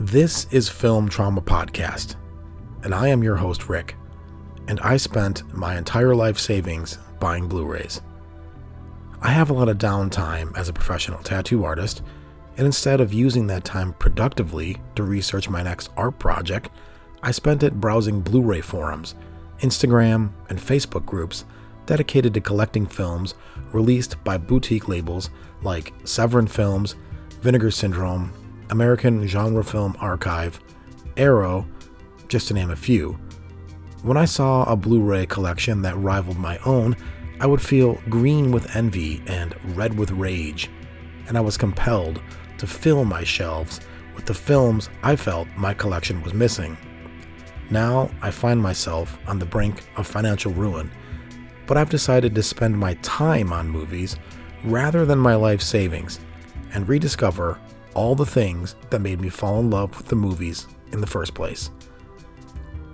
This is Film Trauma Podcast, and I am your host, Rick. And I spent my entire life savings buying Blu rays. I have a lot of downtime as a professional tattoo artist, and instead of using that time productively to research my next art project, I spent it browsing Blu ray forums, Instagram, and Facebook groups dedicated to collecting films released by boutique labels like Severin Films, Vinegar Syndrome, American Genre Film Archive, Arrow, just to name a few. When I saw a Blu ray collection that rivaled my own, I would feel green with envy and red with rage, and I was compelled to fill my shelves with the films I felt my collection was missing. Now I find myself on the brink of financial ruin, but I've decided to spend my time on movies rather than my life savings and rediscover all the things that made me fall in love with the movies in the first place.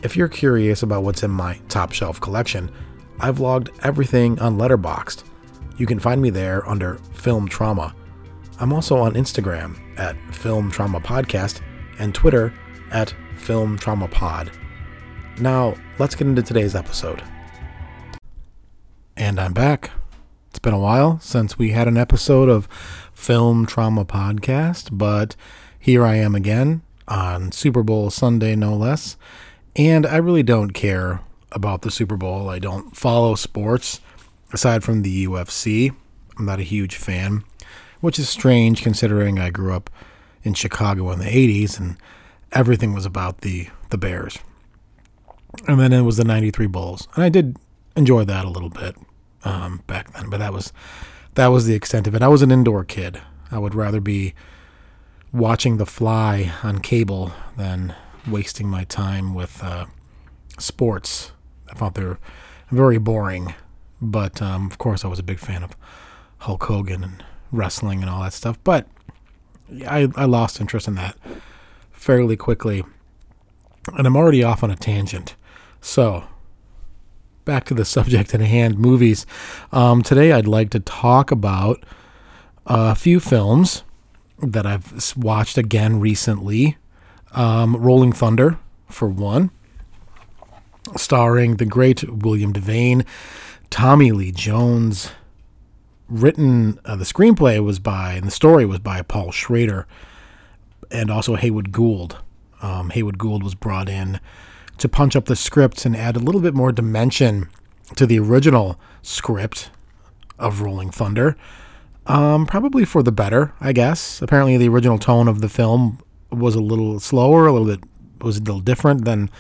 If you're curious about what's in my top shelf collection, I've logged everything on Letterboxd. You can find me there under Film Trauma. I'm also on Instagram at Film Trauma Podcast and Twitter at Film Trauma Pod. Now, let's get into today's episode. And I'm back. It's been a while since we had an episode of Film Trauma Podcast, but here I am again on Super Bowl Sunday, no less. And I really don't care about the Super Bowl. I don't follow sports aside from the UFC. I'm not a huge fan, which is strange considering I grew up in Chicago in the 80s and everything was about the, the Bears. And then it was the 93 Bulls. And I did enjoy that a little bit um, back then, but that was that was the extent of it. I was an indoor kid. I would rather be watching The Fly on cable than wasting my time with uh, sports. I thought they were very boring, but um, of course I was a big fan of Hulk Hogan and wrestling and all that stuff. But I, I lost interest in that fairly quickly, and I'm already off on a tangent. So back to the subject at hand movies. Um, today, I'd like to talk about a few films that I've watched again recently. Um, Rolling Thunder, for one, starring the great William Devane, Tommy Lee Jones. Written, uh, the screenplay was by, and the story was by Paul Schrader, and also Heywood Gould. Um, Heywood Gould was brought in to punch up the script and add a little bit more dimension to the original script of Rolling Thunder. Um, probably for the better, I guess. Apparently, the original tone of the film was a little slower, a little bit was a little different than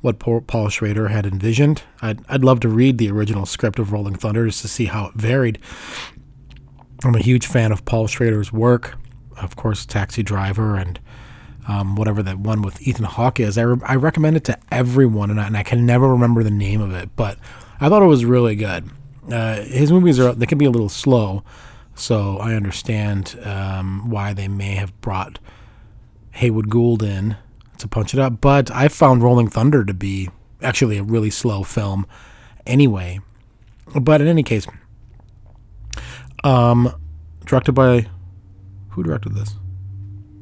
what Paul Schrader had envisioned. I'd, I'd love to read the original script of Rolling Thunder just to see how it varied. I'm a huge fan of Paul Schrader's work, of course, Taxi Driver and um, whatever that one with Ethan Hawke is. I, re- I recommend it to everyone, and I, and I can never remember the name of it, but I thought it was really good. Uh, his movies are they can be a little slow, so I understand um, why they may have brought Heywood Gould in to punch it up. But I found Rolling Thunder to be actually a really slow film, anyway. But in any case, um, directed by who directed this?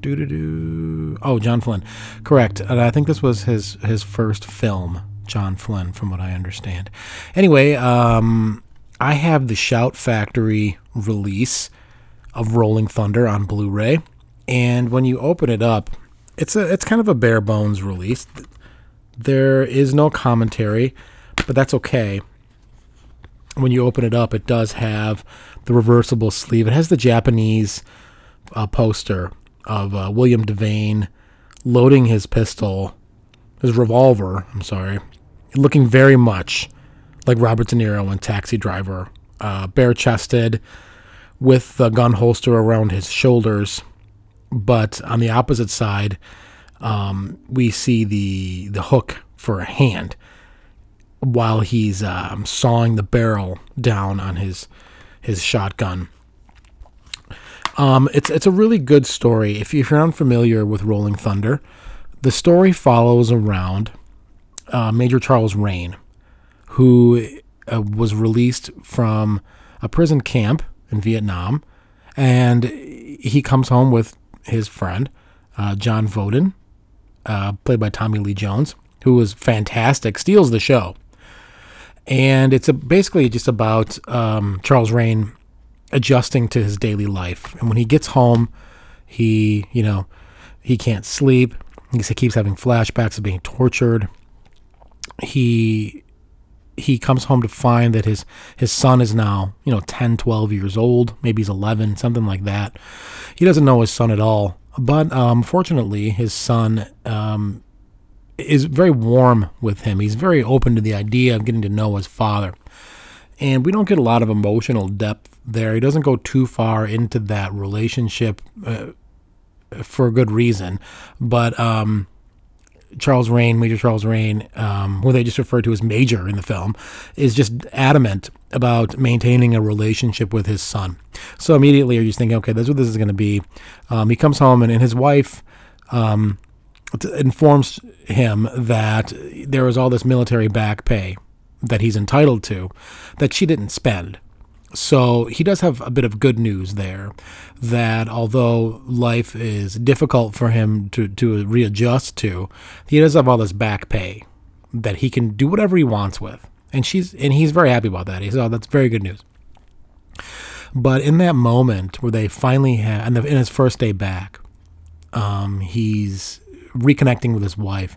Do do do. Oh, John Flynn, correct. And I think this was his his first film, John Flynn, from what I understand. Anyway, um, I have the Shout Factory release of Rolling Thunder on Blu-ray, and when you open it up, it's a it's kind of a bare bones release. There is no commentary, but that's okay. When you open it up, it does have the reversible sleeve. It has the Japanese uh, poster of uh, William Devane loading his pistol, his revolver, I'm sorry, looking very much like Robert De Niro in Taxi Driver, uh, bare chested, with the gun holster around his shoulders. But on the opposite side, um, we see the the hook for a hand while he's um, sawing the barrel down on his his shotgun. Um, it's it's a really good story. If you're unfamiliar with Rolling Thunder, the story follows around uh, Major Charles Rane, who uh, was released from a prison camp in Vietnam, and he comes home with his friend, uh, John Vohden, uh, played by Tommy Lee Jones, who was fantastic, steals the show. And it's a, basically just about um, Charles Rane adjusting to his daily life. And when he gets home, he, you know, he can't sleep. He keeps having flashbacks of being tortured. He he comes home to find that his his son is now, you know, 10, 12 years old, maybe he's 11, something like that. He doesn't know his son at all. But um, fortunately, his son um, is very warm with him. He's very open to the idea of getting to know his father. And we don't get a lot of emotional depth there. He doesn't go too far into that relationship uh, for a good reason. But um, Charles Rane, Major Charles Rane, um, who they just refer to as Major in the film, is just adamant about maintaining a relationship with his son. So immediately you're just thinking, okay, that's what this is going to be. Um, he comes home and, and his wife um, informs him that there is all this military back pay that he's entitled to that she didn't spend. So he does have a bit of good news there that although life is difficult for him to, to readjust to, he does have all this back pay that he can do whatever he wants with. And she's and he's very happy about that. He says, Oh, that's very good news. But in that moment where they finally have and in his first day back, um, he's reconnecting with his wife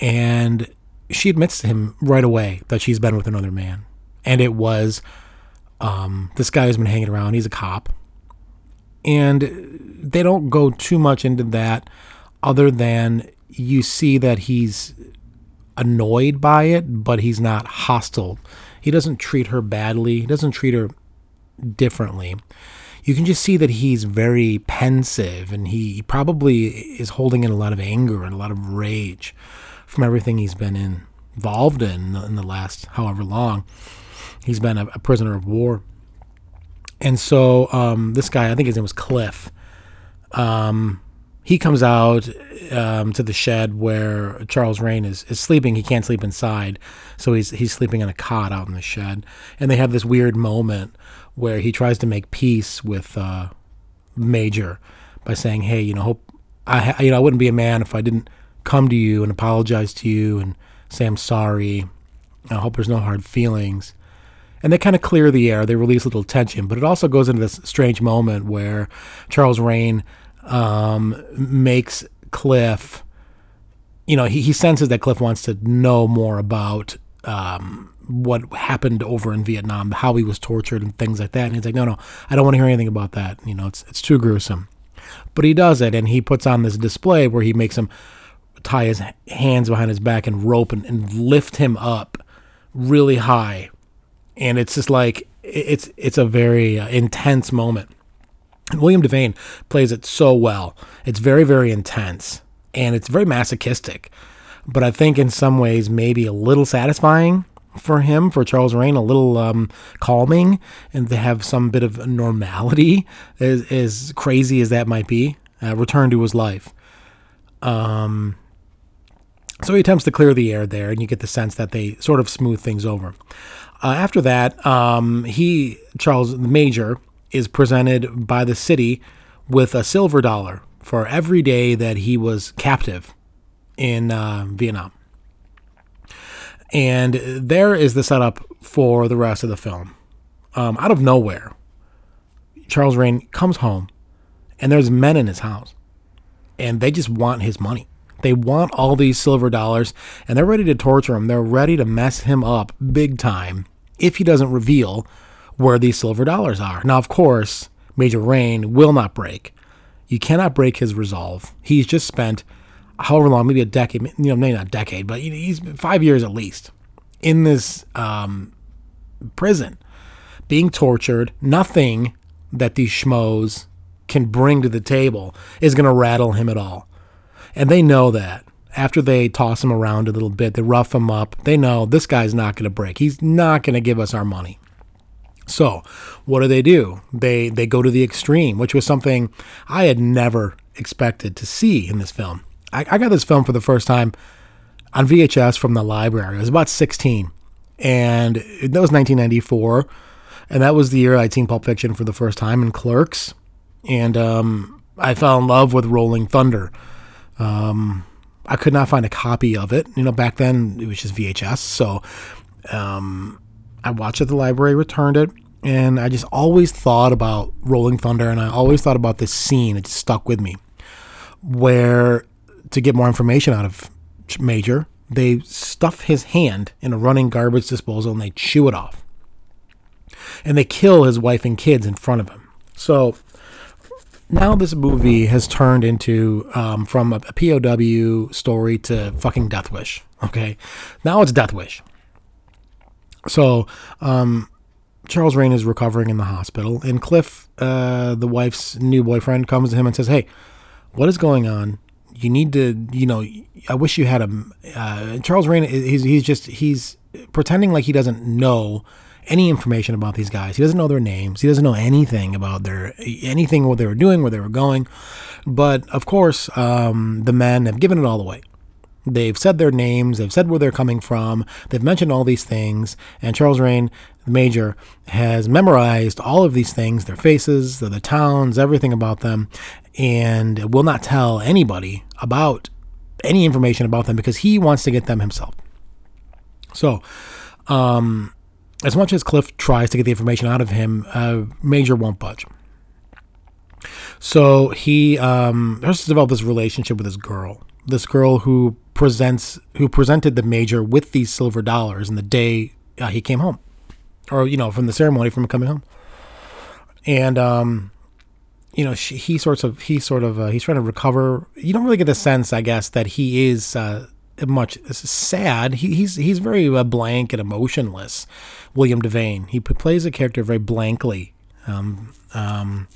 and she admits to him right away that she's been with another man. And it was um, this guy who's been hanging around. He's a cop. And they don't go too much into that other than you see that he's annoyed by it, but he's not hostile. He doesn't treat her badly, he doesn't treat her differently. You can just see that he's very pensive and he probably is holding in a lot of anger and a lot of rage from everything he's been involved in in the last however long. He's been a, a prisoner of war. And so um, this guy, I think his name was Cliff, um, he comes out um, to the shed where Charles Rane is, is sleeping. He can't sleep inside, so he's he's sleeping on a cot out in the shed. And they have this weird moment where he tries to make peace with uh, Major by saying, "Hey, you know, hope I you know I wouldn't be a man if I didn't come to you and apologize to you and say I'm sorry. I hope there's no hard feelings." and they kind of clear the air. They release a little tension, but it also goes into this strange moment where Charles Rane um, makes Cliff, you know, he, he senses that Cliff wants to know more about um, what happened over in Vietnam, how he was tortured and things like that. And he's like, no, no, I don't want to hear anything about that. You know, it's it's too gruesome. But he does it, and he puts on this display where he makes him tie his hands behind his back and rope and, and lift him up really high and it's just like it's it's a very uh, intense moment. And William Devane plays it so well. It's very very intense and it's very masochistic, but I think in some ways maybe a little satisfying for him, for Charles Rane, a little um, calming, and to have some bit of normality, as, as crazy as that might be, uh, return to his life. Um, so he attempts to clear the air there, and you get the sense that they sort of smooth things over. Uh, after that, um, he, Charles the Major, is presented by the city with a silver dollar for every day that he was captive in uh, Vietnam. And there is the setup for the rest of the film. Um, out of nowhere, Charles Rane comes home, and there's men in his house, and they just want his money. They want all these silver dollars and they're ready to torture him. They're ready to mess him up big time if he doesn't reveal where these silver dollars are. Now, of course, Major Rane will not break. You cannot break his resolve. He's just spent however long, maybe a decade, you know, maybe not a decade, but he's five years at least in this um, prison, being tortured. Nothing that these schmoes can bring to the table is going to rattle him at all. And they know that. After they toss him around a little bit, they rough him up. They know this guy's not going to break. He's not going to give us our money. So, what do they do? They they go to the extreme, which was something I had never expected to see in this film. I, I got this film for the first time on VHS from the library. I was about 16, and that was 1994, and that was the year I'd seen Pulp Fiction for the first time and Clerks, and um, I fell in love with Rolling Thunder. Um, I could not find a copy of it. You know, back then it was just VHS. So um, I watched it at the library, returned it, and I just always thought about Rolling Thunder, and I always thought about this scene. It stuck with me, where to get more information out of Major, they stuff his hand in a running garbage disposal and they chew it off, and they kill his wife and kids in front of him. So now this movie has turned into um, from a, POW story to fucking Death Wish. Okay, now it's Death Wish. So um, Charles Rane is recovering in the hospital, and Cliff, uh, the wife's new boyfriend, comes to him and says, "Hey, what is going on? You need to, you know, I wish you had a." Uh, Charles Rane, he's he's just he's pretending like he doesn't know any information about these guys. He doesn't know their names. He doesn't know anything about their anything what they were doing, where they were going. But of course, um, the men have given it all away. They've said their names, they've said where they're coming from, they've mentioned all these things, and Charles Rane, the major, has memorized all of these things, their faces, the, the towns, everything about them, and will not tell anybody about any information about them because he wants to get them himself. So, um, as much as Cliff tries to get the information out of him, uh, Major won't budge. So he um, has to develop this relationship with this girl, this girl who presents, who presented the Major with these silver dollars in the day uh, he came home, or you know, from the ceremony from coming home, and um, you know, she, he sorts of, he sort of, uh, he's trying to recover. You don't really get the sense, I guess, that he is. Uh, much sad. He, he's he's very uh, blank and emotionless. William Devane. He plays a character very blankly. Um, um,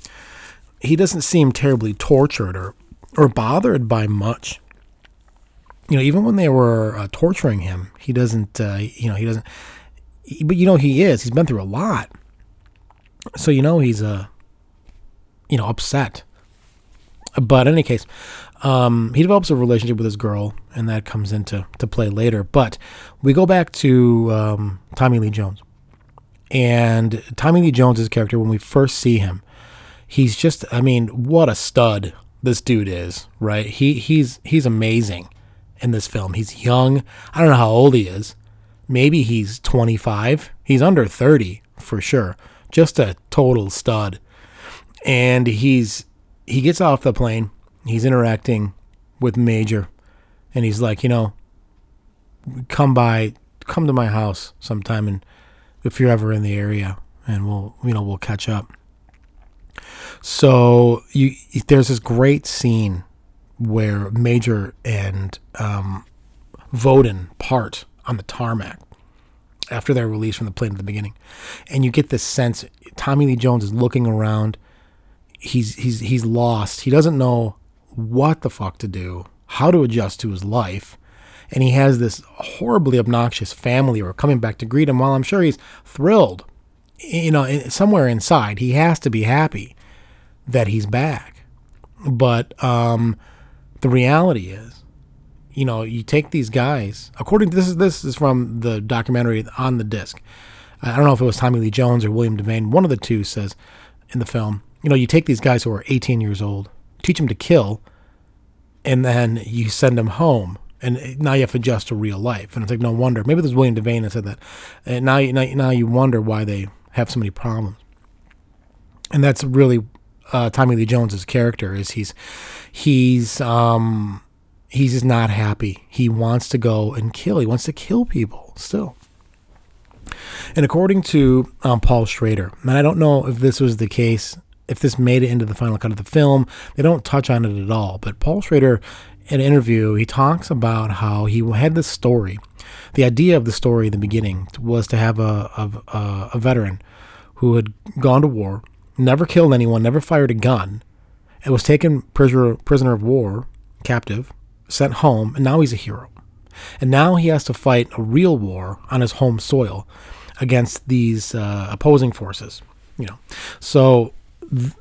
he doesn't seem terribly tortured or or bothered by much. You know, even when they were uh, torturing him, he doesn't. Uh, you know, he doesn't. He, but you know, he is. He's been through a lot. So you know, he's uh, you know, upset. But in any case, um, he develops a relationship with his girl, and that comes into to play later. But we go back to um, Tommy Lee Jones, and Tommy Lee Jones's character when we first see him, he's just I mean, what a stud this dude is, right? He he's he's amazing in this film. He's young. I don't know how old he is. Maybe he's 25. He's under 30 for sure. Just a total stud. And he's he gets off the plane he's interacting with Major, and he's like, you know, come by, come to my house sometime, and if you're ever in the area, and we'll, you know, we'll catch up. So you, there's this great scene where Major and um, Vohden part on the tarmac after they're released from the plane at the beginning, and you get this sense Tommy Lee Jones is looking around. He's he's he's lost. He doesn't know what the fuck to do, how to adjust to his life. And he has this horribly obnoxious family who are coming back to greet him while I'm sure he's thrilled. You know, somewhere inside, he has to be happy that he's back. But um, the reality is, you know, you take these guys. According to this is this is from the documentary on the disc. I don't know if it was Tommy Lee Jones or William Devane. One of the two says in the film, you know, you take these guys who are 18 years old, teach them to kill, and then you send them home. And now you have to adjust to real life. And it's like, no wonder. Maybe there's William Devane that said that. And now, you, now, now you wonder why they have so many problems. And that's really uh, Tommy Lee Jones's character is he's he's um, he's just not happy. He wants to go and kill. He wants to kill people still. And according to um, Paul Schrader, and I don't know if this was the case if this made it into the final cut of the film. They don't touch on it at all. But Paul Schrader, in an interview, he talks about how he had this story. The idea of the story in the beginning was to have a, a, a veteran who had gone to war, never killed anyone, never fired a gun, and was taken prisoner, prisoner of war, captive, sent home, and now he's a hero. And now he has to fight a real war on his home soil against these uh, opposing forces. You know, so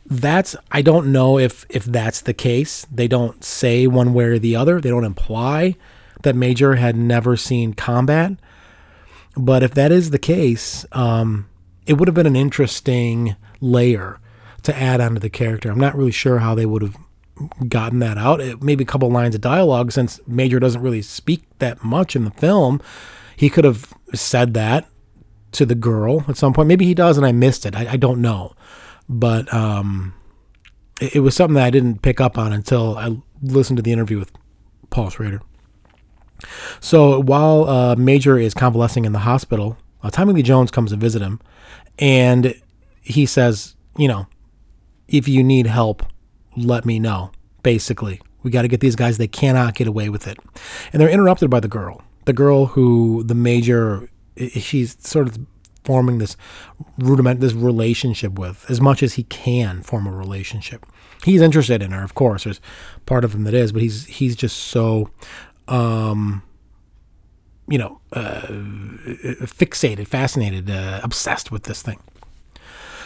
that's I don't know if if that's the case. They don't say one way or the other. They don't imply that Major had never seen combat. But if that is the case, um, it would have been an interesting layer to add onto the character. I'm not really sure how they would have gotten that out. It, maybe a couple lines of dialogue since Major doesn't really speak that much in the film. He could have said that to the girl at some point. Maybe he does and I missed it. I, I don't know. But um, it, it, was something that I didn't pick up on until I listened to the interview with Paul Schrader. So while uh, Major is convalescing in the hospital, uh, Tommy Lee Jones comes to visit him and he says, you know, if you need help, let me know. Basically, we got to get these guys. They cannot get away with it. And they're interrupted by the girl. The girl who the major, she's sort of forming this rudiment, this relationship with, as much as he can form a relationship. He's interested in her, of course. There's part of him that is, but he's he's just so, um, you know, uh, fixated, fascinated, uh, obsessed with this thing.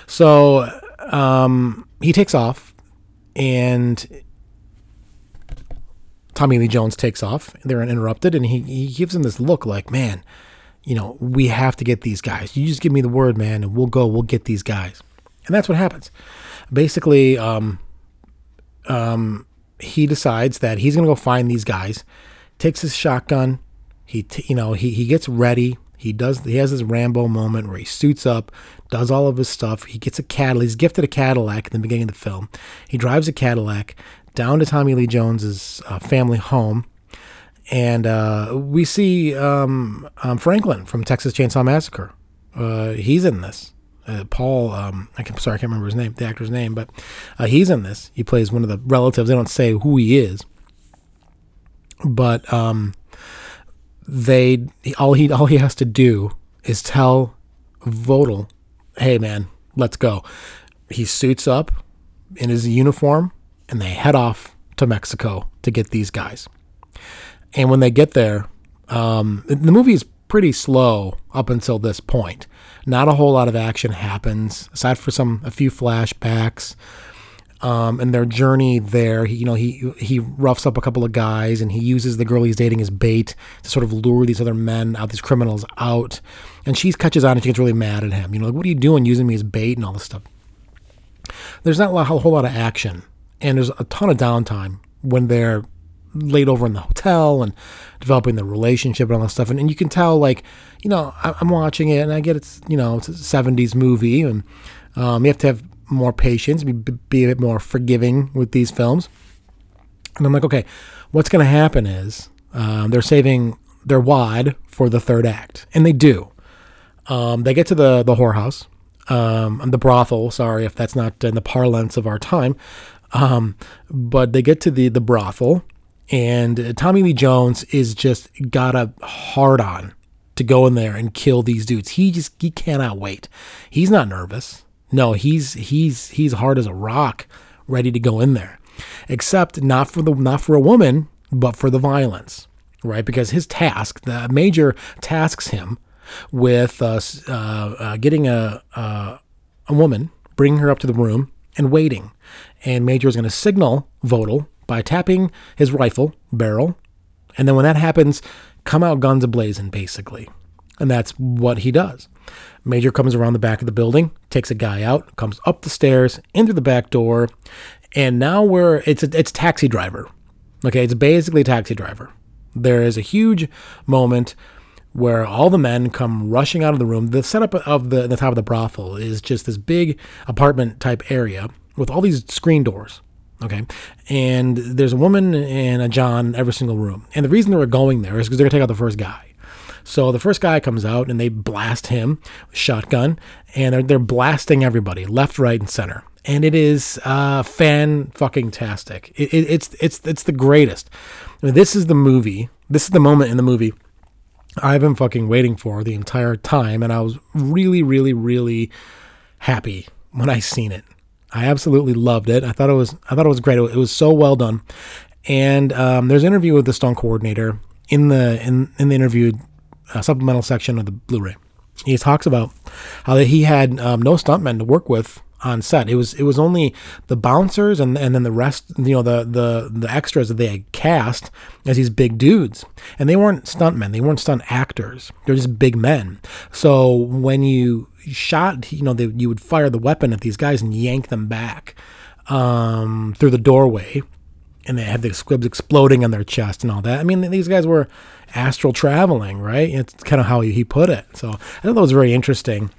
So um, he takes off, and Tommy Lee Jones takes off. They're interrupted, and he, he gives him this look like, man, you know, we have to get these guys. You just give me the word, man, and we'll go. We'll get these guys. And that's what happens. Basically, um, um, he decides that he's to go find these guys, takes his shotgun. He, t- you know, he, he gets ready. He does. He has his Rambo moment where he suits up, does all of his stuff. He gets a Cadillac. He's gifted a Cadillac in the beginning of the film. He drives a Cadillac down to Tommy Lee Jones's uh, family home, and uh, we see um, um, Franklin from Texas Chainsaw Massacre. Uh, he's in this. Uh, Paul, um, I can, sorry, I can't remember his name, the actor's name, but uh, he's in this. He plays one of the relatives. They don't say who he is, but um, they all he all he has to do is tell Votel, "Hey man, let's go." He suits up in his uniform and they head off to Mexico to get these guys. And when they get there, um, the movie is pretty slow up until this point. Not a whole lot of action happens aside for some a few flashbacks um, and their journey there. He, you know, he he roughs up a couple of guys, and he uses the girl he's dating as bait to sort of lure these other men out, these criminals out. And she catches on, and she gets really mad at him. You know, like, what are you doing, using me as bait and all this stuff? There's not a, lot, a whole lot of action, and there's a ton of downtime when they're laid over in the hotel and developing the relationship and all that stuff. And, and you can tell, like, you know, I, am watching it, and I get it's you know it's a '70s movie, and um, you have to have more patience, be, be a bit more forgiving with these films. And I'm like, okay, what's going to happen is um, they're saving their wad for the third act, and they do. Um, they get to the the whorehouse, um, the brothel. Sorry if that's not in the parlance of our time, um, but they get to the the brothel, and Tommy Lee Jones is just got a hard on to go in there and kill these dudes. He just he cannot wait. He's not nervous. No, he's he's he's hard as a rock, ready to go in there. Except not for the not for a woman, but for the violence, right? Because his task, the major tasks him with uh, uh, uh, getting a uh, a woman, bringing her up to the room, and waiting. And Major is going to signal Votel by tapping his rifle barrel, and then when that happens, come out guns ablazing, basically. And that's what he does. Major comes around the back of the building, takes a guy out, comes up the stairs, into the back door, and now we're it's a, it's taxi driver. Okay, it's basically taxi driver. There is a huge moment where all the men come rushing out of the room. The setup of the the top of the brothel is just this big apartment type area with all these screen doors. Okay, and there's a woman and a John in every single room. And the reason they're going there is because they're gonna take out the first guy. So the first guy comes out and they blast him, shotgun, and they're, they're blasting everybody left, right, and center. And it is uh, fan fucking tastic. It, it, it's it's it's the greatest. I mean, this is the movie. This is the moment in the movie I've been fucking waiting for the entire time, and I was really, really, really happy when I seen it. I absolutely loved it. I thought it was I thought it was great. It was so well done. And um, there's an interview with the stunt coordinator in the in in the interview uh, supplemental section of the Blu-ray. He talks about how that he had um, no stuntmen to work with on set. It was it was only the bouncers and and then the rest, you know, the the the extras that they had cast as these big dudes, and they weren't stuntmen. They weren't stunt actors. They're just big men. So when you shot, you know, they, you would fire the weapon at these guys and yank them back um, through the doorway and they had the squibs exploding on their chest and all that. I mean, these guys were astral traveling, right? It's kind of how he put it. So I thought that was very interesting.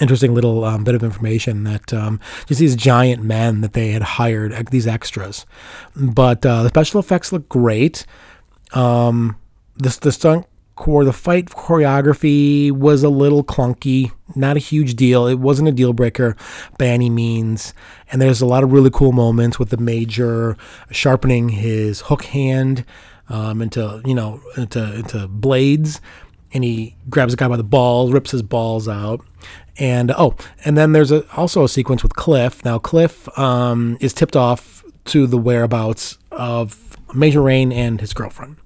Interesting little um, bit of information that um, just these giant men that they had hired, these extras. But uh, the special effects look great. Um, this the stunt core, the fight choreography was a little clunky, not a huge deal. It wasn't a deal breaker by any means. And there's a lot of really cool moments with the major sharpening his hook hand um, into you know into into blades, and he grabs a guy by the balls, rips his balls out. And oh, and then there's a, also a sequence with Cliff. Now Cliff um, is tipped off to the whereabouts of Major Rane and his girlfriend.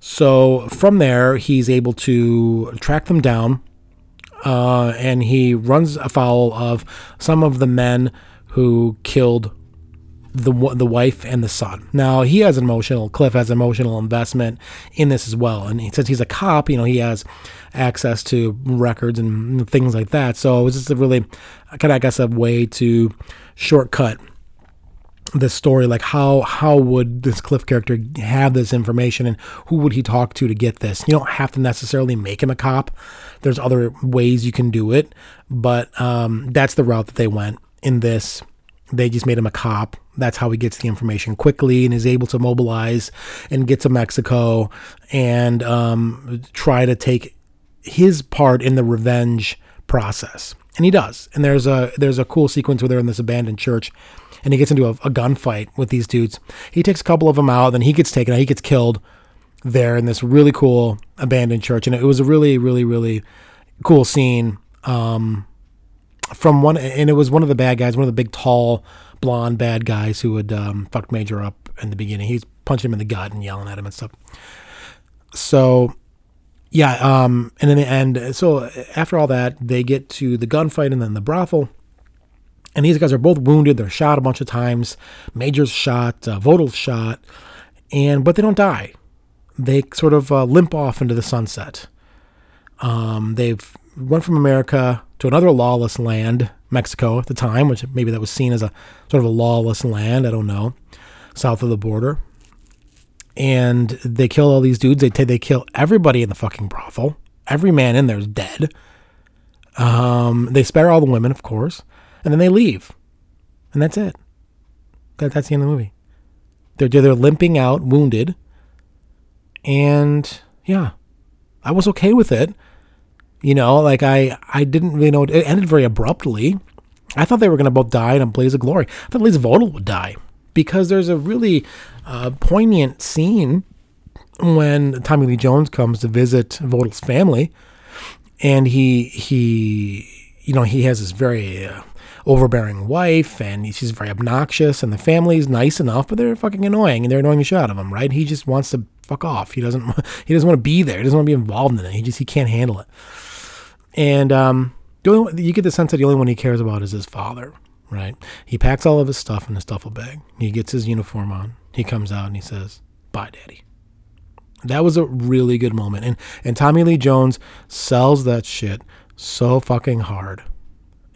So from there, he's able to track them down, uh, and he runs afoul of some of the men who killed the the wife and the son. Now he has an emotional. Cliff has emotional investment in this as well, and he, since he's a cop, you know, he has access to records and things like that. So it's just a really kind of, I guess, a way to shortcut this story like how how would this cliff character have this information and who would he talk to to get this? You don't have to necessarily make him a cop. There's other ways you can do it but um, that's the route that they went in this. They just made him a cop. That's how he gets the information quickly and is able to mobilize and get to mexico and um, try to take his part in the revenge process and he does and there's a there's a cool sequence where they're in this abandoned church and he gets into a, a gunfight with these dudes. He takes a couple of them out, then he gets taken out. He gets killed there in this really cool abandoned church, and it was a really, really, really cool scene. Um, from one, and it was one of the bad guys, one of the big, tall, blonde bad guys who had um, fucked Major up in the beginning. He's punching him in the gut and yelling at him and stuff. So, yeah, um, and then and so after all that, they get to the gunfight and then the brothel. And these guys are both wounded. They're shot a bunch of times. Major's shot, uh, Vodal's shot, and but they don't die. They sort of uh, limp off into the sunset. Um, they've went from America to another lawless land, Mexico at the time, which maybe that was seen as a sort of a lawless land. I don't know, south of the border. And they kill all these dudes. They t- they kill everybody in the fucking brothel. Every man in there is dead. Um, they spare all the women, of course and then they leave, and that's it. That, that's the end of the movie. They're they're limping out, wounded, and yeah, I was okay with it. You know, like I I didn't really know it ended very abruptly. I thought they were going to both die in a blaze of glory. I thought at least Vodal would die because there's a really uh, poignant scene when Tommy Lee Jones comes to visit Vodal's family, and he he you know he has this very uh, overbearing wife and she's very obnoxious and the family's nice enough, but they're fucking annoying and they're annoying the shit out of him, right? He just wants to fuck off. He doesn't he doesn't want to be there. He doesn't want to be involved in it. He just he can't handle it. And um you get the sense that the only one he cares about is his father, right? He packs all of his stuff in his duffel bag. He gets his uniform on. He comes out and he says, "Bye, daddy." That was a really good moment. And and Tommy Lee Jones sells that shit so fucking hard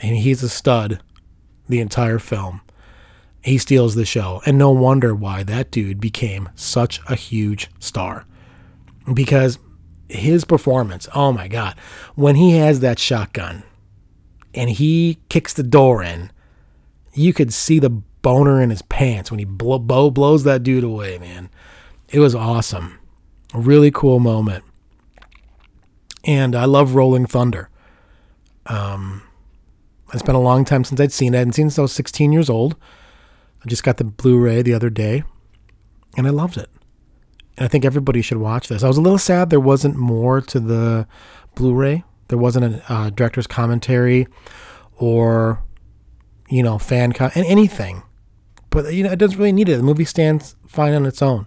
and he's a stud the entire film. He steals the show. And no wonder why that dude became such a huge star. Because his performance, oh my God, when he has that shotgun and he kicks the door in, you could see the boner in his pants when he blow, blow, blows that dude away, man. It was awesome. A really cool moment. And I love Rolling Thunder. Um, it's been a long time since I'd seen it. I hadn't seen it since I was 16 years old. I just got the Blu-ray the other day, and I loved it. And I think everybody should watch this. I was a little sad there wasn't more to the Blu-ray. There wasn't a uh, director's commentary or, you know, fan con- and anything. But you know, it doesn't really need it. The movie stands fine on its own.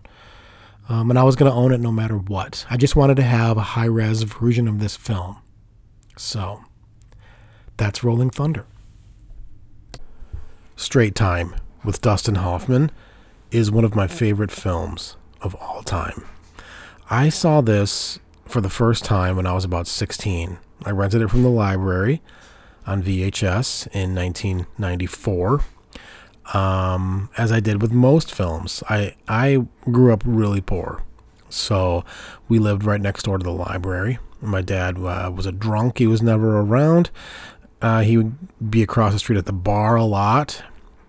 Um, and I was going to own it no matter what. I just wanted to have a high res version of this film. So that's Rolling Thunder. Straight Time with Dustin Hoffman is one of my favorite films of all time. I saw this for the first time when I was about 16. I rented it from the library on VHS in 1994. um, as I did with most films. I I grew up really poor, so we lived right next door to the library. My dad uh, was a drunk; he was never around. Uh, he would be across the street at the bar a lot.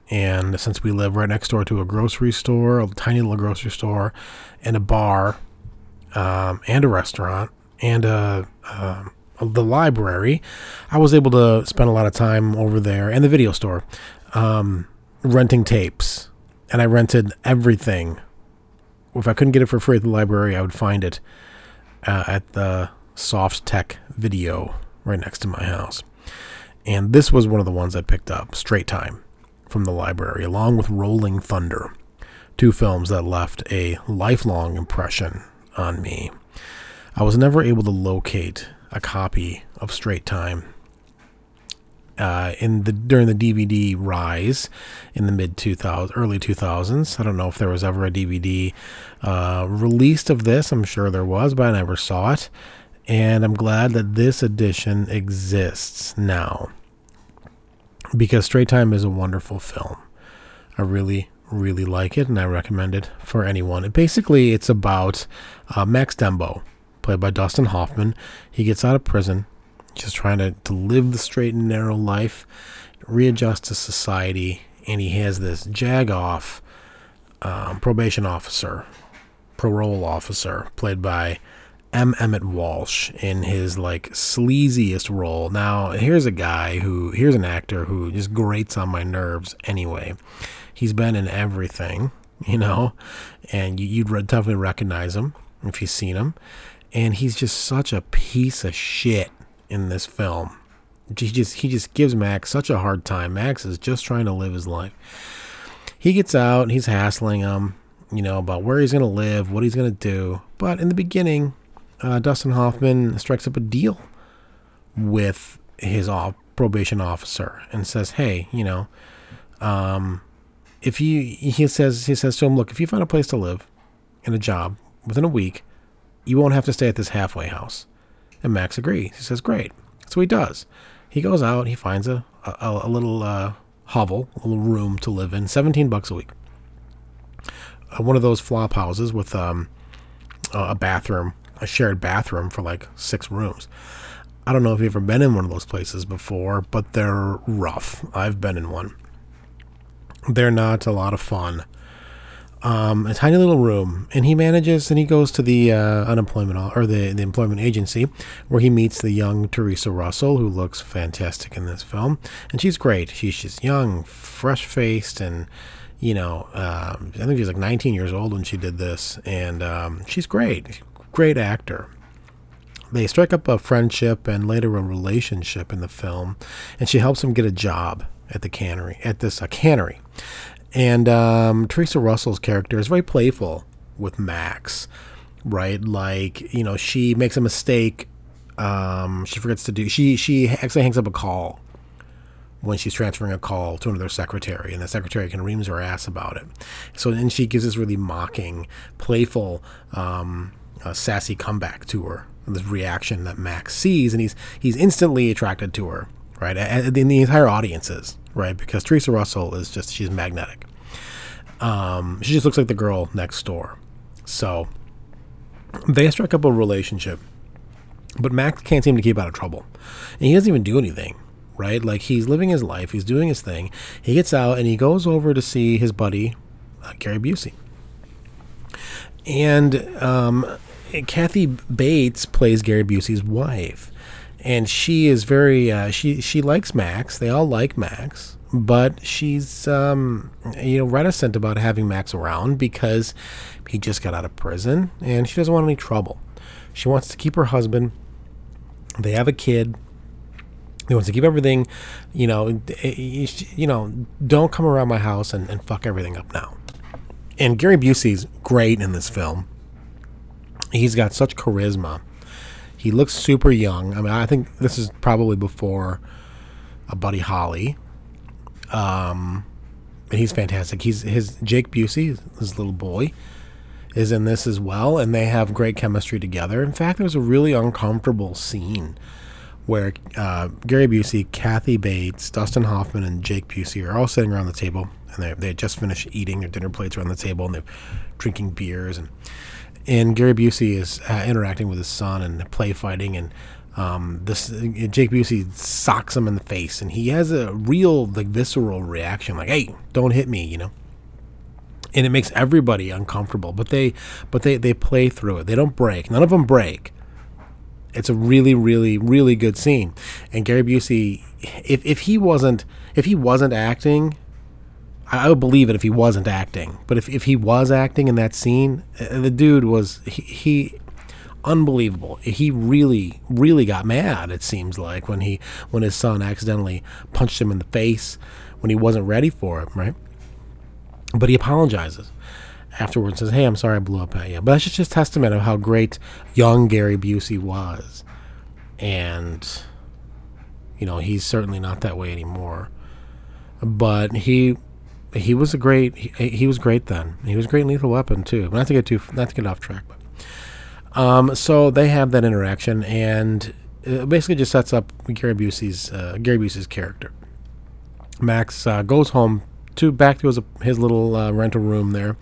And since we live right next door to a grocery store, a tiny little grocery store, and a bar, um, and a restaurant, and a, um, the library, I was able to spend a lot of time over there, and the video store, um, renting tapes. And I rented everything. If I couldn't get it for free at the library, I would find it uh, at the Soft Tech Video right next to my house. And this was one of the ones I picked up, Straight Time, from the library, along with Rolling Thunder, two films that left a lifelong impression on me. I was never able to locate a copy of Straight Time uh, in the during the DVD rise in the mid 2000s, early 2000s. I don't know if there was ever a DVD uh, released of this. I'm sure there was, but I never saw it. And I'm glad that this edition exists now because Straight Time is a wonderful film. I really, really like it, and I recommend it for anyone. It basically, it's about uh, Max Dembo, played by Dustin Hoffman. He gets out of prison, just trying to, to live the straight and narrow life, readjust to society, and he has this jag-off um, probation officer, parole officer, played by M. Emmett Walsh in his like sleaziest role. Now, here's a guy who, here's an actor who just grates on my nerves anyway. He's been in everything, you know, and you, would definitely recognize him if you've seen him. And he's just such a piece of shit in this film. He just he just gives Max such a hard time. Max is just trying to live his life. He gets out, and he's hassling him, you know, about where he's gonna live, what he's gonna do. But in the beginning, uh, Dustin Hoffman strikes up a deal with his off probation officer and says, "Hey, you know, um, if you," he says, he says to him, "Look, if you find a place to live and a job within a week, you won't have to stay at this halfway house." And Max agrees. He says, "Great." So he does. He goes out. He finds a a, a little uh, hovel, a little room to live in. Seventeen bucks a week. Uh, one of those flop houses with um, a bathroom a shared bathroom for like six rooms. I don't know if you've ever been in one of those places before, but they're rough. I've been in one. They're not a lot of fun. Um, a tiny little room, and he manages, and he goes to the uh, unemployment or the, the employment agency, where he meets the young Theresa Russell, who looks fantastic in this film, and she's great. She's just young, fresh faced, and you know, um, I think she's like 19 years old when she did this, and um, she's great great actor. They strike up a friendship and later a relationship in the film, and she helps him get a job at the cannery, at this uh, cannery. And um, Theresa Russell's character is very playful with Max, right? Like, you know, she makes a mistake. Um, she forgets to do. She she actually hangs up a call when she's transferring a call to another secretary, and the secretary can reams her ass about it. So then she gives this really mocking, playful um, a sassy comeback to her, this reaction that Max sees, and he's he's instantly attracted to her, right? And the entire audience is, right? Because Theresa Russell is just she's magnetic. Um, she just looks like the girl next door. So they strike up a relationship, but Max can't seem to keep out of trouble, and he doesn't even do anything. Right, like he's living his life, he's doing his thing. He gets out and he goes over to see his buddy, uh, Gary Busey. And um, Kathy Bates plays Gary Busey's wife, and she is very uh, she she likes Max. They all like Max, but she's um, you know reticent about having Max around because he just got out of prison and she doesn't want any trouble. She wants to keep her husband. They have a kid. He wants to keep everything, you know, you know, don't come around my house and, and fuck everything up now. And Gary Busey's great in this film he's got such charisma. He looks super young. I mean, I think this is probably before a Buddy Holly. Um, and he's fantastic. He's his Jake Busey, his little boy, is in this as well, and they have great chemistry together. In fact, there's a really uncomfortable scene where uh, Gary Busey, Kathy Bates, Dustin Hoffman, and Jake Busey are all sitting around the table, and they they just finished eating their dinner plates around the table, and they're drinking beers, and and Gary Busey is uh, interacting with his son and play fighting, and um, this Jake Busey socks him in the face, and he has a real like visceral reaction, like "Hey, don't hit me," you know. And it makes everybody uncomfortable, but they but they they play through it. They don't break. None of them break. It's a really really really good scene, and Gary Busey, if if he wasn't if he wasn't acting, I would believe it if he wasn't acting. But if, if he was acting in that scene, uh, the dude was he, he unbelievable. He really, really got mad. It seems like when he when his son accidentally punched him in the face when he wasn't ready for it, right? But he apologizes afterwards. And says, "Hey, I'm sorry I blew up at you." But that's just just testament of how great young Gary Busey was, and you know he's certainly not that way anymore. But he he was a great he, he was great then. He was a great Lethal Weapon too. Not to get too not to get off track, but um, so they have that interaction, and it basically just sets up Gary Busey's uh, Gary Busey's character. Max uh, goes home to back to his his little uh, rental room there,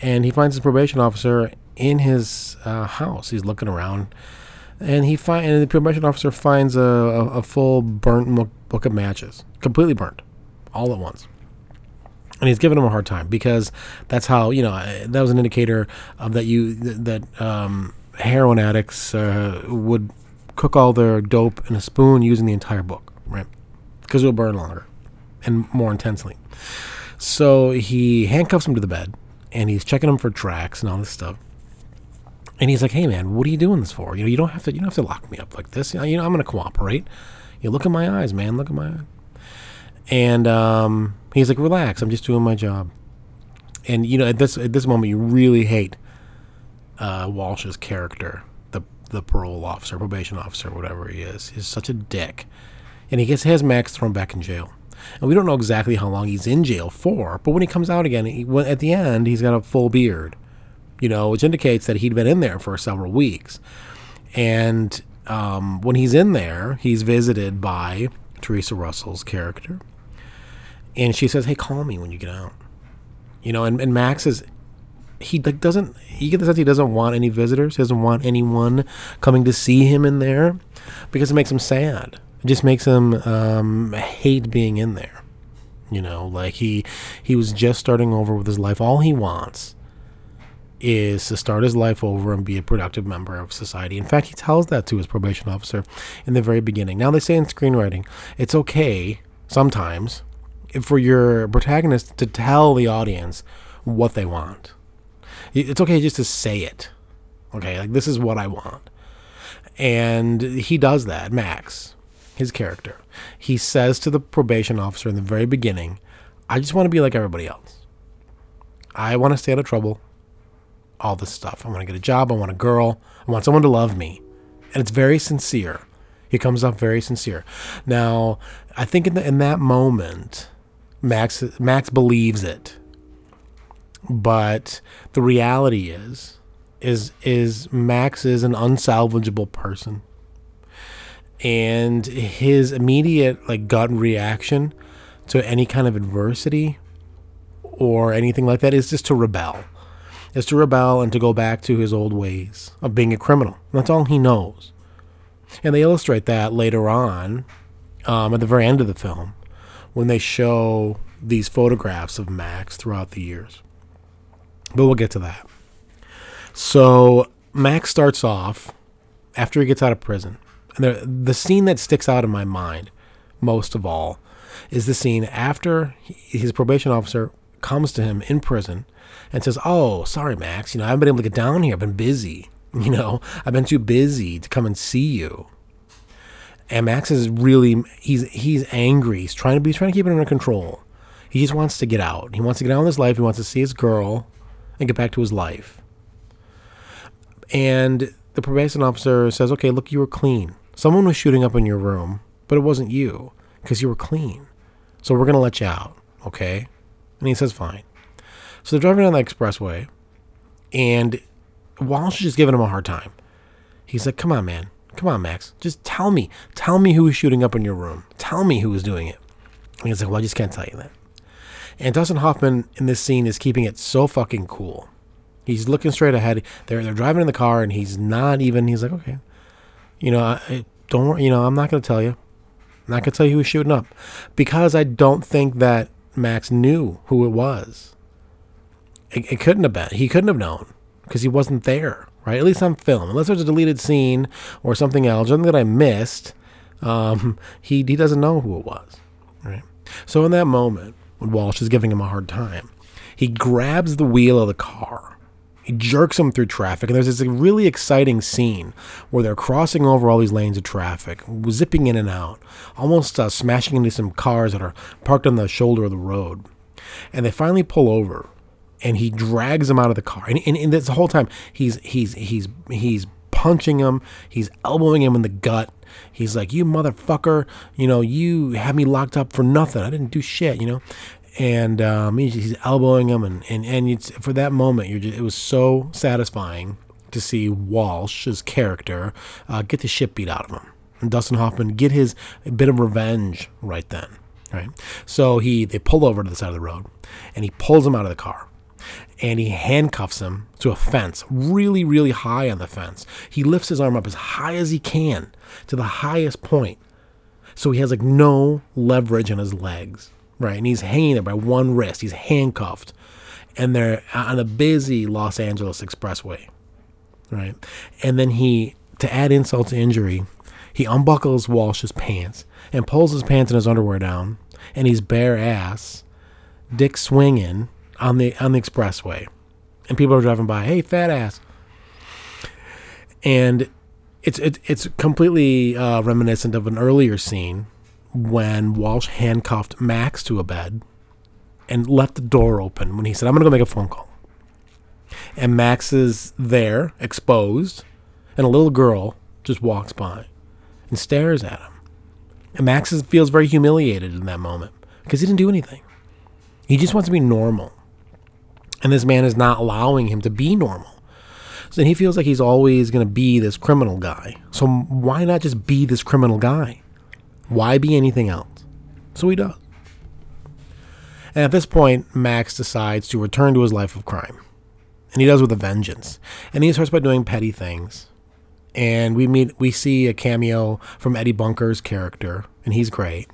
and he finds his probation officer in his uh, house. He's looking around, and he find and the probation officer finds a, a, a full burnt book of matches, completely burnt, all at once and he's giving him a hard time because that's how you know that was an indicator of that you that um, heroin addicts uh, would cook all their dope in a spoon using the entire book, right? Because it will burn longer and more intensely. So he handcuffs him to the bed and he's checking him for tracks and all this stuff. And he's like, "Hey man, what are you doing this for? You know, you don't have to. You don't have to lock me up like this. You know, you know I'm going to cooperate. You look in my eyes, man. Look at my." Eye. And um, he's like, "Relax. I'm just doing my job." And you know, at this at this moment, you really hate uh, Walsh's character, the the parole officer, probation officer, whatever he is. He's such a dick, and he gets has Max thrown back in jail. And we don't know exactly how long he's in jail for, but when he comes out again, he, at the end, he's got a full beard, you know, which indicates that he'd been in there for several weeks. And um, when he's in there, he's visited by Theresa Russell's character, and she says, "Hey, call me when you get out." You know, and, and Max is he like doesn't you get the sense he doesn't want any visitors. He doesn't want anyone coming to see him in there because it makes him sad. It just makes him um, hate being in there. You know like he he was just starting over with his life. All he wants is to start his life over and be a productive member of society. In fact he tells that to his probation officer in the very beginning. Now they say in screenwriting it's okay sometimes for your protagonist to tell the audience what they want it's okay just to say it. Okay, like this is what I want. And he does that, Max, his character. He says to the probation officer in the very beginning, I just want to be like everybody else. I want to stay out of trouble. All this stuff. I want to get a job. I want a girl. I want someone to love me. And it's very sincere. He comes off very sincere. Now, I think in, the, in that moment, Max Max believes it but the reality is is is Max is an unsalvageable person. And his immediate like gut reaction to any kind of adversity or anything like that is just to rebel. Is to rebel and to go back to his old ways of being a criminal. That's all he knows. And they illustrate that later on, um, at the very end of the film, when they show these photographs of Max throughout the years. But we'll get to that. So Max starts off after he gets out of prison. And the, the scene that sticks out in my mind most of all is the scene after his probation officer comes to him in prison and says, "Oh, sorry, Max. You know, I haven't been able to get down here. I've been busy. You know, I've been too busy to come and see you." And Max is really he's he's angry. He's trying to be trying to keep it under control. He just wants to get out. He wants to get out of his life. He wants to see his girl and get back to his life. And the probation officer says, okay, look, you were clean. Someone was shooting up in your room, but it wasn't you because you were clean. So we're to let you out, okay? And he says, fine. So they're driving down the expressway, and Walsh is just giving him a hard time. He's like, come on, man. Come on, Max. Just tell me. Tell me who was shooting up in your room. Tell me who was doing it. And he's like, well, I just can't tell you that. And Dustin Hoffman in this scene is keeping it so fucking cool. He's looking straight ahead. They're they're driving in the car, and he's not even. He's like, okay, you know, I, don't. You know, I'm not to tell you. I'm not to tell you who was shooting up because I don't think that Max knew who it was. It, it couldn't have been. He couldn't have known because he wasn't there, right? At least on film, unless there's a deleted scene or something else, something that I missed. Um, he he doesn't know who it was, right? So in that moment, when Walsh is giving him a hard time, he grabs the wheel of the car he jerks him through traffic, and there's this really exciting scene where they're crossing over all these lanes of traffic, zipping in and out, almost uh, smashing into some cars that are parked on the shoulder of the road. And they finally pull over, and he drags him out of the car. And, and, and this whole time, he's he's he's he's punching him, he's elbowing him in the gut. He's like, "You motherfucker! You know, you had me locked up for nothing. I didn't do shit. You know." and um, he's, he's, elbowing him, and and and it's for that moment, you're just, it was so satisfying to see Walsh's character uh, get the shit beat out of him, and Dustin Hoffman get his bit of revenge right then, right? So he they pull over to the side of the road, and he pulls him out of the car. And he handcuffs him to a fence, really, really high on the fence. He lifts his arm up as high as he can to the highest point. So he has like no leverage on his legs right? And he's hanging there by one wrist. He's handcuffed, and they're on a busy Los Angeles expressway, right? And then he, to add insult to injury, he unbuckles Walsh's pants and pulls his pants and his underwear down, and he's bare ass, dick swinging on the on the expressway, and people are driving by. Hey, fat ass! And it's it, it's completely uh, reminiscent of an earlier scene when Walsh handcuffed Max to a bed and left the door open when he said, I'm to go make a phone call. And Max is there, exposed, and a little girl just walks by and stares at him. And Max is, feels very humiliated in that moment because he didn't do anything. He just wants to be normal. And this man is not allowing him to be normal. So he feels like he's always going to be this criminal guy. So why not just be this criminal guy? Why be anything else? So he does. And at this point, Max decides to return to his life of crime. And he does with a vengeance. And he starts by doing petty things. And we meet we see a cameo from Eddie Bunker's character, and he's great.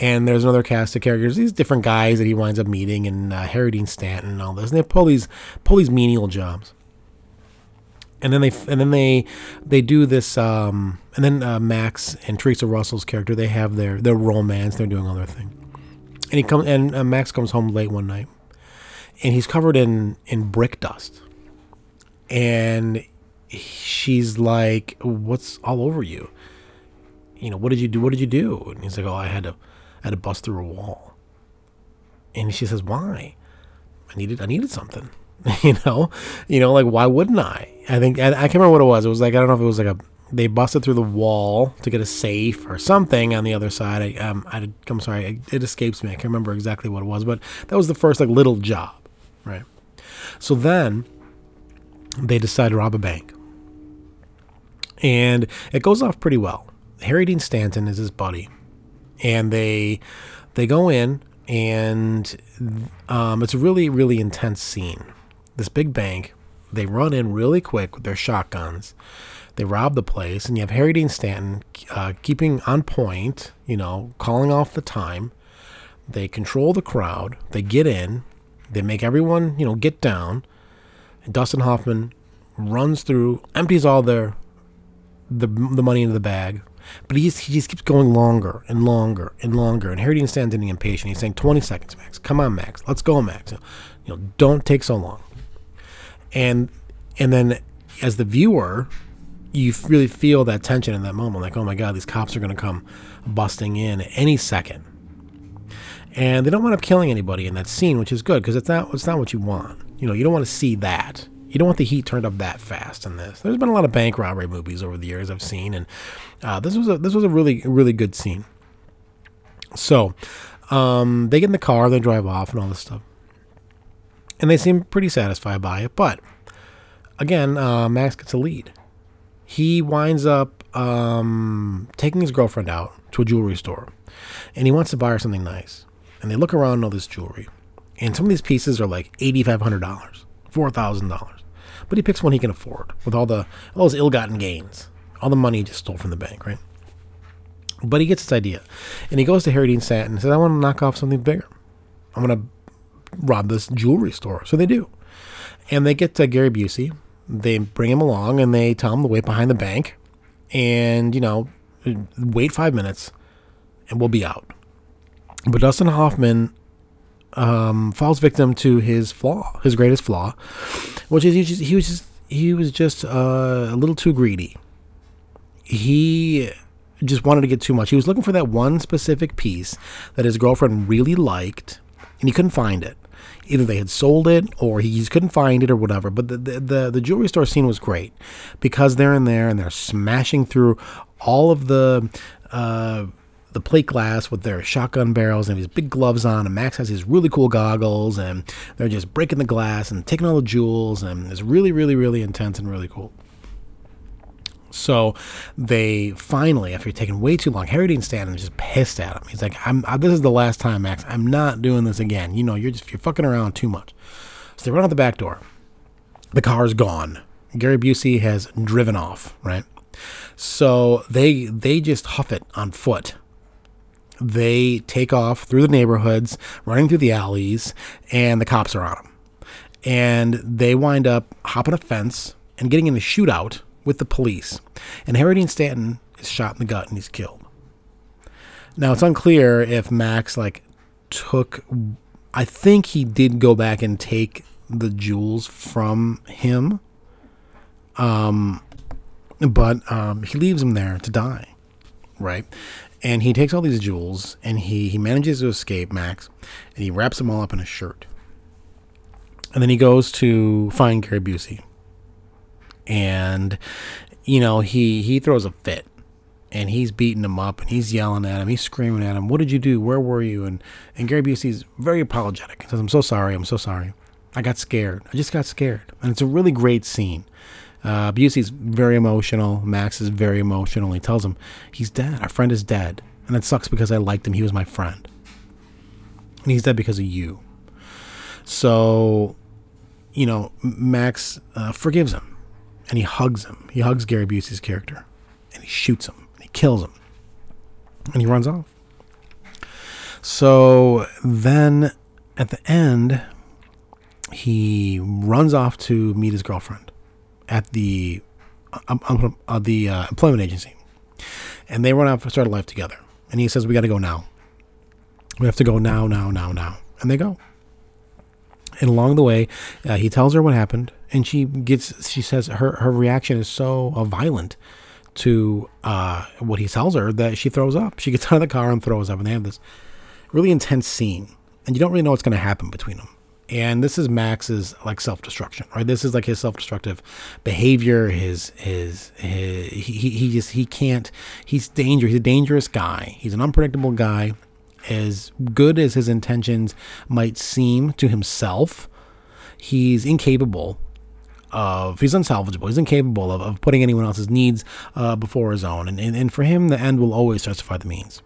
And there's another cast of characters, these different guys that he winds up meeting, and uh, Harry Dean Stanton and all this. And they pull these pull these menial jobs. And then they and then they they do this um, and then uh, Max and Theresa Russell's character they have their their romance they're doing all their thing. And he comes and uh, Max comes home late one night and he's covered in in brick dust. And she's like what's all over you? You know what did you do what did you do? And he's like oh I had to Had to bust through a wall and she says why I needed I needed something you know, you know, like why wouldn't I? I think I, I can't remember what it was. It was like I don't know if it was like a they busted through the wall to get a safe or something on the other side. I um I I'm sorry, it escapes me. I can't remember exactly what it was, but that was the first like little job, right? So then they decide to rob a bank, and it goes off pretty well. Harry Dean Stanton is his buddy, and they they go in and um, it's a really really intense scene this big bank. They run in really quick with their shotguns. They rob the place, and you have Harry Dean Stanton uh, keeping on point, you know, calling off the time. They control the crowd. They get in. They make everyone, you know, get down. And Dustin Hoffman runs through, empties all their the the money into the bag, but he just, he just keeps going longer and longer and longer. And Harry Dean Stanton's getting impatient. He's saying, "20 seconds, Max. Come on, Max. Let's go, Max. You know, don't take so long." and and then as the viewer you really feel that tension in that moment like oh my god these cops are going to come busting in any second and they don't wind up killing anybody in that scene which is good because it's not it's not what you want you know you don't want to see that you don't want the heat turned up that fast in this there's been a lot of bank robbery movies over the years i've seen and uh, this was a this was a really really good scene so um, they get in the car they drive off and all this stuff and they seem pretty satisfied by it. But again, uh, Max gets a lead. he winds up um, taking his girlfriend out to a jewelry store, and he wants to buy her something nice. And they look around all this jewelry, and some of these pieces are like eighty five hundred dollars, four thousand dollars. But he picks one he can afford with all the all his ill-gotten gains, all the money he just stole from the bank, right? But he gets this idea, and he goes to Harry Dean Stanton and says, "I want to knock off something bigger. I'm going to rob this jewelry store." So they do, and they get to Gary Busey. They bring him along, and they tell him to wait behind the bank, and you know, wait five minutes, and we'll be out. But Dustin Hoffman um, falls victim to his flaw, his greatest flaw, which is he, just, he was just he was just uh, a little too greedy. He just wanted to get too much. He was looking for that one specific piece that his girlfriend really liked, and he couldn't find it. Either they had sold it, or he just couldn't find it, or whatever. But the the, the, the jewelry store scene was great because they're in there and they're smashing through all of the. Uh, the plate glass with their shotgun barrels and these big gloves on, and Max has these really cool goggles, and they're just breaking the glass and taking all the jewels, and it's really, really, really intense and really cool. So they finally, after taking way too long, Harry Dean Stanton is just pissed at him. He's like, "I'm I, this is the last time, Max. I'm not doing this again. You know, you're just you're fucking around too much." So they run out the back door. The car's gone. Gary Busey has driven off. Right. So they they just huff it on foot. They take off through the neighborhoods, running through the alleys, and the cops are on them. And they wind up hopping a fence and getting in a shootout with the police. And Harry Dean Stanton is shot in the gut and he's killed. Now it's unclear if Max like took I think he did go back and take the jewels from him. Um but um he leaves him there to die. Right? And he takes all these jewels and he he manages to escape Max and he wraps them all up in a shirt. And then he goes to find Gary Busey. And you know he he throws a fit and he's beating him up and he's yelling at him he's screaming at him what did you do? Where were you? And and gary busey's very apologetic he says i'm so sorry. I'm so sorry. I got scared. I just got scared. And it's a really great scene uh, busey's very emotional. Max is very emotional. He tells him he's dead. Our friend is dead. And it sucks because i liked him. He was my friend. And he's dead because of you. So you know max uh, forgives him. And he hugs him. He hugs Gary Busey's character, and he shoots him, and he kills him, and he runs off. So then, at the end, he runs off to meet his girlfriend at the um, uh, the uh, employment agency, and they run off to start a life together. And he says, "We got to go now. We have to go now, now, now, now." And they go. And along the way, uh, he tells her what happened, and she gets. She says her her reaction is so uh, violent to uh, what he tells her that she throws up. She gets out of the car and throws up, and they have this really intense scene, and you don't really know what's going to happen between them. And this is Max's like self destruction, right? This is like his self destructive behavior. His, his his he he just he can't. He's dangerous. He's a dangerous guy. He's an unpredictable guy as good as his intentions might seem to himself, he's incapable of he's unsalvageable he's incapable of, of putting anyone else's needs uh, before his own and, and and for him the end will always justify the means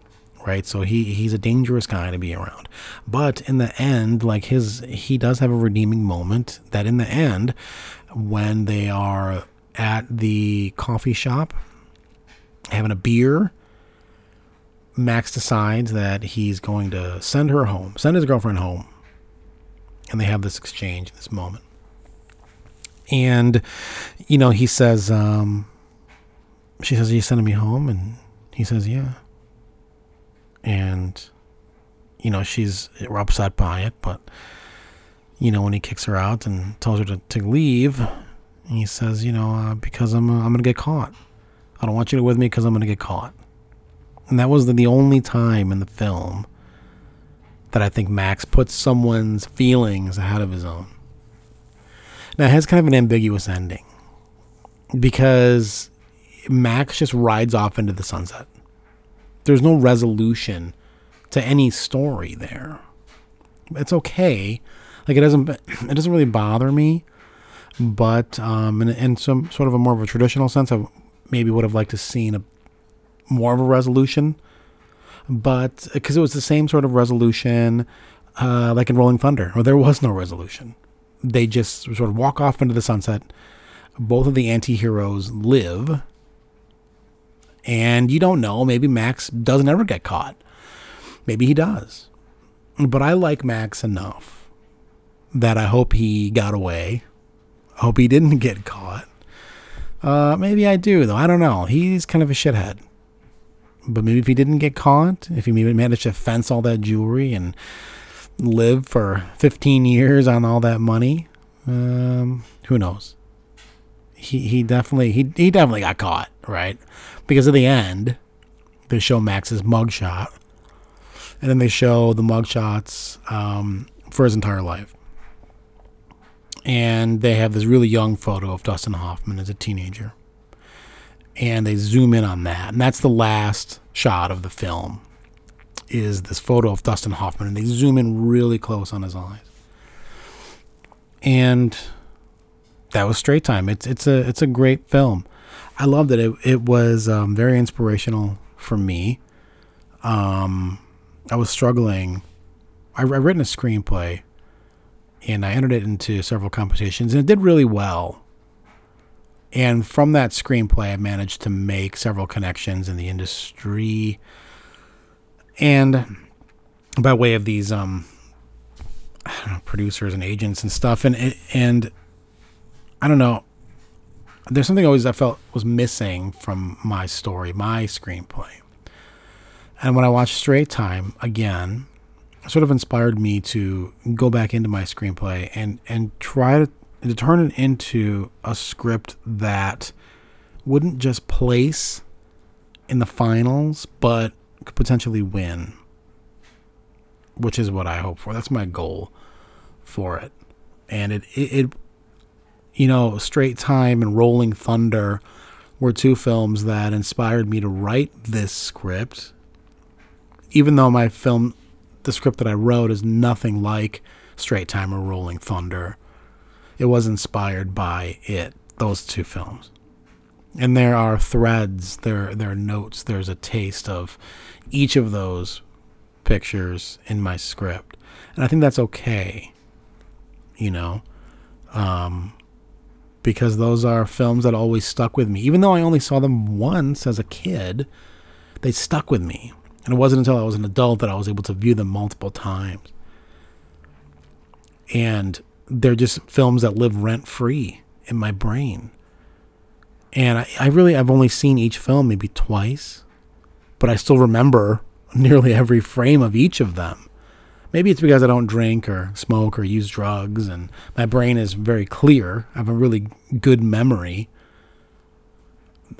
right so he he's a dangerous guy to be around but in the end like his he does have a redeeming moment that in the end when they are at the coffee shop having a beer Max decides that he's going to send her home, send his girlfriend home. And they have this exchange, this moment. And, you know, he says, um, she says, Are you sending me home? And he says, Yeah. And, you know, she's upset by it, but, you know, when he kicks her out and tells her to, to leave, he says, You know, uh, because I'm, uh, I'm to get caught. I don't want you to with me because I'm to get caught. And that was the only time in the film that I think Max puts someone's feelings ahead of his own. Now, it has kind of an ambiguous ending because Max just rides off into the sunset. There's no resolution to any story there. It's okay. Like it doesn't it doesn't really bother me, but um in, in some sort of a more of a traditional sense I maybe would have liked to seen a more of a resolution, but because it was the same sort of resolution uh, like in Rolling Thunder, where there was no resolution. They just sort of walk off into the sunset. Both of the anti-heroes live, and you don't know. Maybe Max doesn't ever get caught. Maybe he does. But I like Max enough that I hope he got away. I hope he didn't get caught. Uh, maybe I do, though. I don't know. He's kind of a shithead. But maybe if he didn't get caught, if he maybe managed to fence all that jewelry and live for 15 years on all that money, um, who knows? He he definitely he he definitely got caught, right? Because at the end, they show Max's mugshot, and then they show the mugshots um, for his entire life. And they have this really young photo of Dustin Hoffman as a teenager. And they zoom in on that. And that's the last shot of the film is this photo of Dustin Hoffman. And they zoom in really close on his eyes. And that was Straight Time. It's it's a it's a great film. I loved it. It it was um, very inspirational for me. Um, I was struggling. I, I written a screenplay, and I entered it into several competitions, and it did really well. And from that screenplay, I managed to make several connections in the industry, and by way of these um, know, producers and agents and stuff, and and I don't know. There's something always I felt was missing from my story, my screenplay. And when I watched Straight Time again, it sort of inspired me to go back into my screenplay and and try to, to turn it into a script that wouldn't just place in the finals, but could potentially win. Which is what I hope for. That's my goal for it. And it, it, it you know, Straight Time and Rolling Thunder were two films that inspired me to write this script even though my film, the script that I wrote is nothing like Straight Time or Rolling Thunder, it was inspired by it, those two films. And there are threads, there, there are notes, there's a taste of each of those pictures in my script. And I think that's okay, you know, um, because those are films that always stuck with me. Even though I only saw them once as a kid, they stuck with me. And it wasn't until I was an adult that I was able to view them multiple times. And they're just films that live rent free in my brain. And I, I really, I've only seen each film maybe twice, but I still remember nearly every frame of each of them. Maybe it's because I don't drink or smoke or use drugs, and my brain is very clear. I have a really good memory.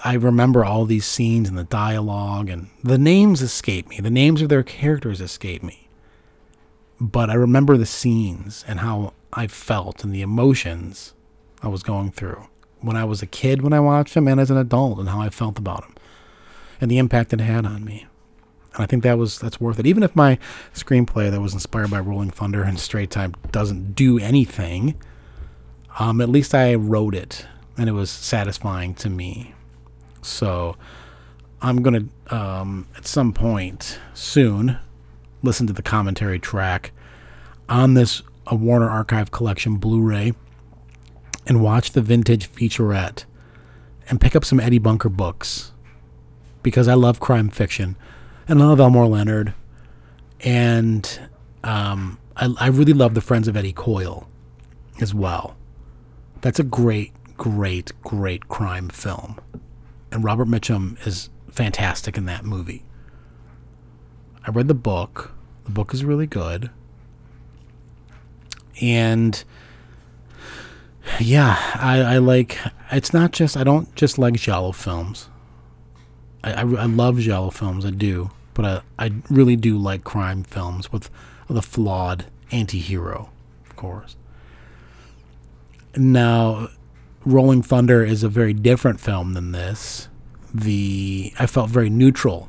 I remember all these scenes and the dialogue and the names escape me. The names of their characters escape me. But I remember the scenes and how I felt and the emotions I was going through when I was a kid when I watched them and as an adult and how I felt about them and the impact it had on me. And I think that was that's worth it. Even if my screenplay that was inspired by Rolling Thunder and Straight Time doesn't do anything, um, at least I wrote it and it was satisfying to me. So I'm to, um, at some point soon, listen to the commentary track on this a Warner Archive Collection Blu ray and watch the vintage featurette and pick up some Eddie Bunker books because I love crime fiction and I love Elmore Leonard. And um, I, I really love The Friends of Eddie Coyle as well. That's a great, great, great crime film and Robert Mitchum is fantastic in that movie. I read the book. The book is really good. And yeah, I, I like it's not just I don't just like giallo films. I, I, I love giallo films, I do, but I, I really do like crime films with the flawed anti-hero, of course. Now, Rolling Thunder is a very different film than this. The I felt very neutral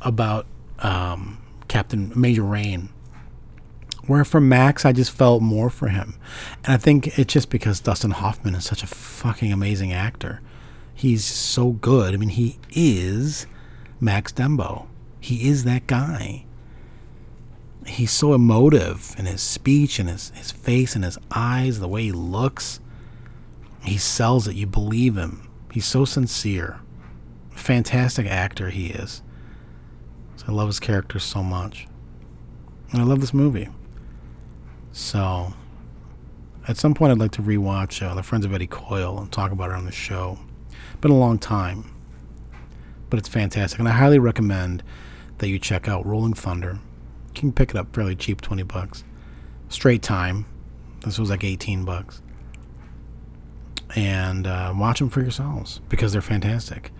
about um, Captain Major Rane. Where for Max, I just felt more for him, and I think it's just because Dustin Hoffman is such a fucking amazing actor. He's so good. I mean, he is Max Dembo. He is that guy. He's so emotive in his speech and his, his face and his eyes, the way he looks. He sells it. You believe him. He's so sincere. Fantastic actor he is. So I love his character so much. And I love this movie. So, at some point, I'd like to rewatch uh, The Friends of Eddie Coyle and talk about it on the show. Been a long time, but it's fantastic, and I highly recommend that you check out Rolling Thunder. You can pick it up fairly cheap, twenty bucks. Straight time. This was like eighteen bucks. And uh, watch them for yourselves because they're fantastic.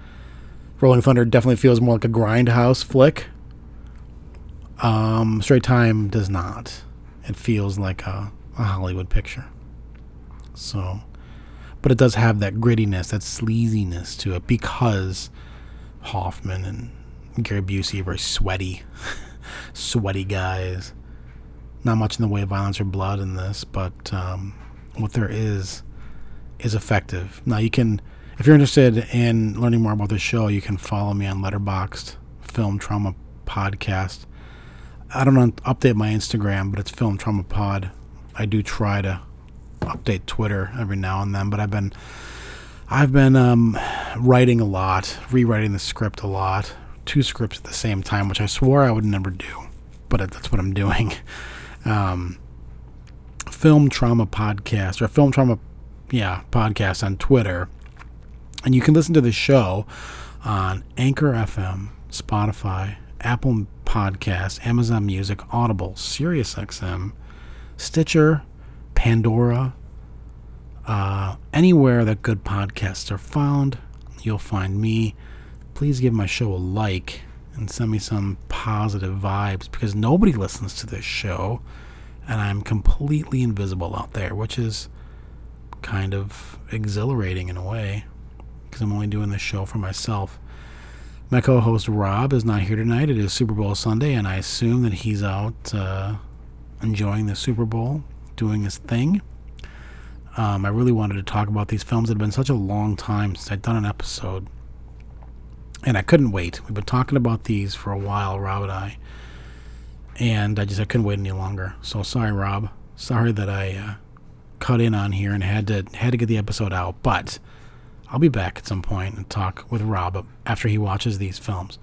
Rolling Thunder definitely feels more like a grindhouse flick. Um, Straight Time does not. It feels like a, a Hollywood picture. So, but it does have that grittiness, that sleaziness to it because Hoffman and Gary Busey are very sweaty, sweaty guys. Not much in the way of violence or blood in this, but um, what there is is effective. Now you can, if you're interested in learning more about the show, you can follow me on Letterboxd Film Trauma Podcast. I don't update my Instagram, but it's Film Trauma Pod. I do try to update Twitter every now and then, but I've been I've been um, writing a lot, rewriting the script a lot, two scripts at the same time, which I swore I would never do, but that's what I'm doing. Um, film Trauma Podcast or Film Trauma, yeah, podcast on Twitter, and you can listen to the show on Anchor FM, Spotify, Apple Podcasts, Amazon Music, Audible, SiriusXM, Stitcher, Pandora, uh, anywhere that good podcasts are found, you'll find me. Please give my show a like and send me some positive vibes because nobody listens to this show and I'm completely invisible out there, which is kind of exhilarating in a way because I'm only doing this show for myself. My co host Rob is not here tonight. It is Super Bowl Sunday, and I assume that he's out uh, enjoying the Super Bowl, doing his thing. Um, I really wanted to talk about these films. It had been such a long time since I'd done an episode, and I couldn't wait. We've been talking about these for a while, Rob and I, and I just I couldn't wait any longer. So sorry, Rob. Sorry that I uh, cut in on here and had to had to get the episode out, but I'll be back at some point and talk with Rob after he watches these films.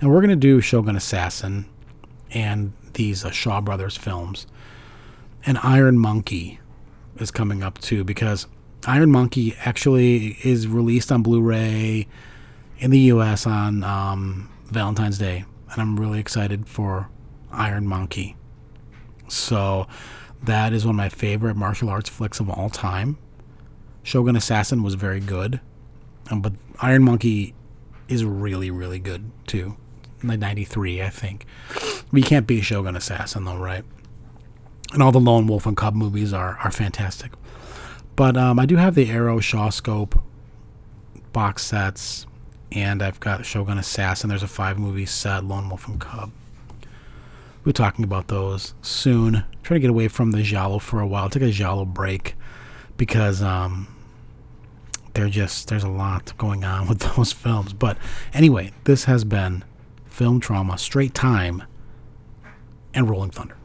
And we're going to do Shogun Assassin and these uh, Shaw Brothers films. And Iron Monkey is coming up too because Iron Monkey actually is released on Blu ray in the US on um, Valentine's Day. And I'm really excited for Iron Monkey. So that is one of my favorite martial arts flicks of all time. Shogun Assassin was very good, um, but Iron Monkey is really, really good too. Like 93, I think. We can't beat Shogun Assassin though, right? And all the Lone Wolf and Cub movies are, are fantastic. But um, I do have the Arrow Shawscope box sets, and I've got Shogun Assassin. There's a five movie set, Lone Wolf and Cub. We're talking about those soon. Try to get away from the Giallo for a while. Take a Giallo break because um, they're just there's a lot going on with those films. But anyway, this has been Film Trauma, Straight Time, and Rolling Thunder.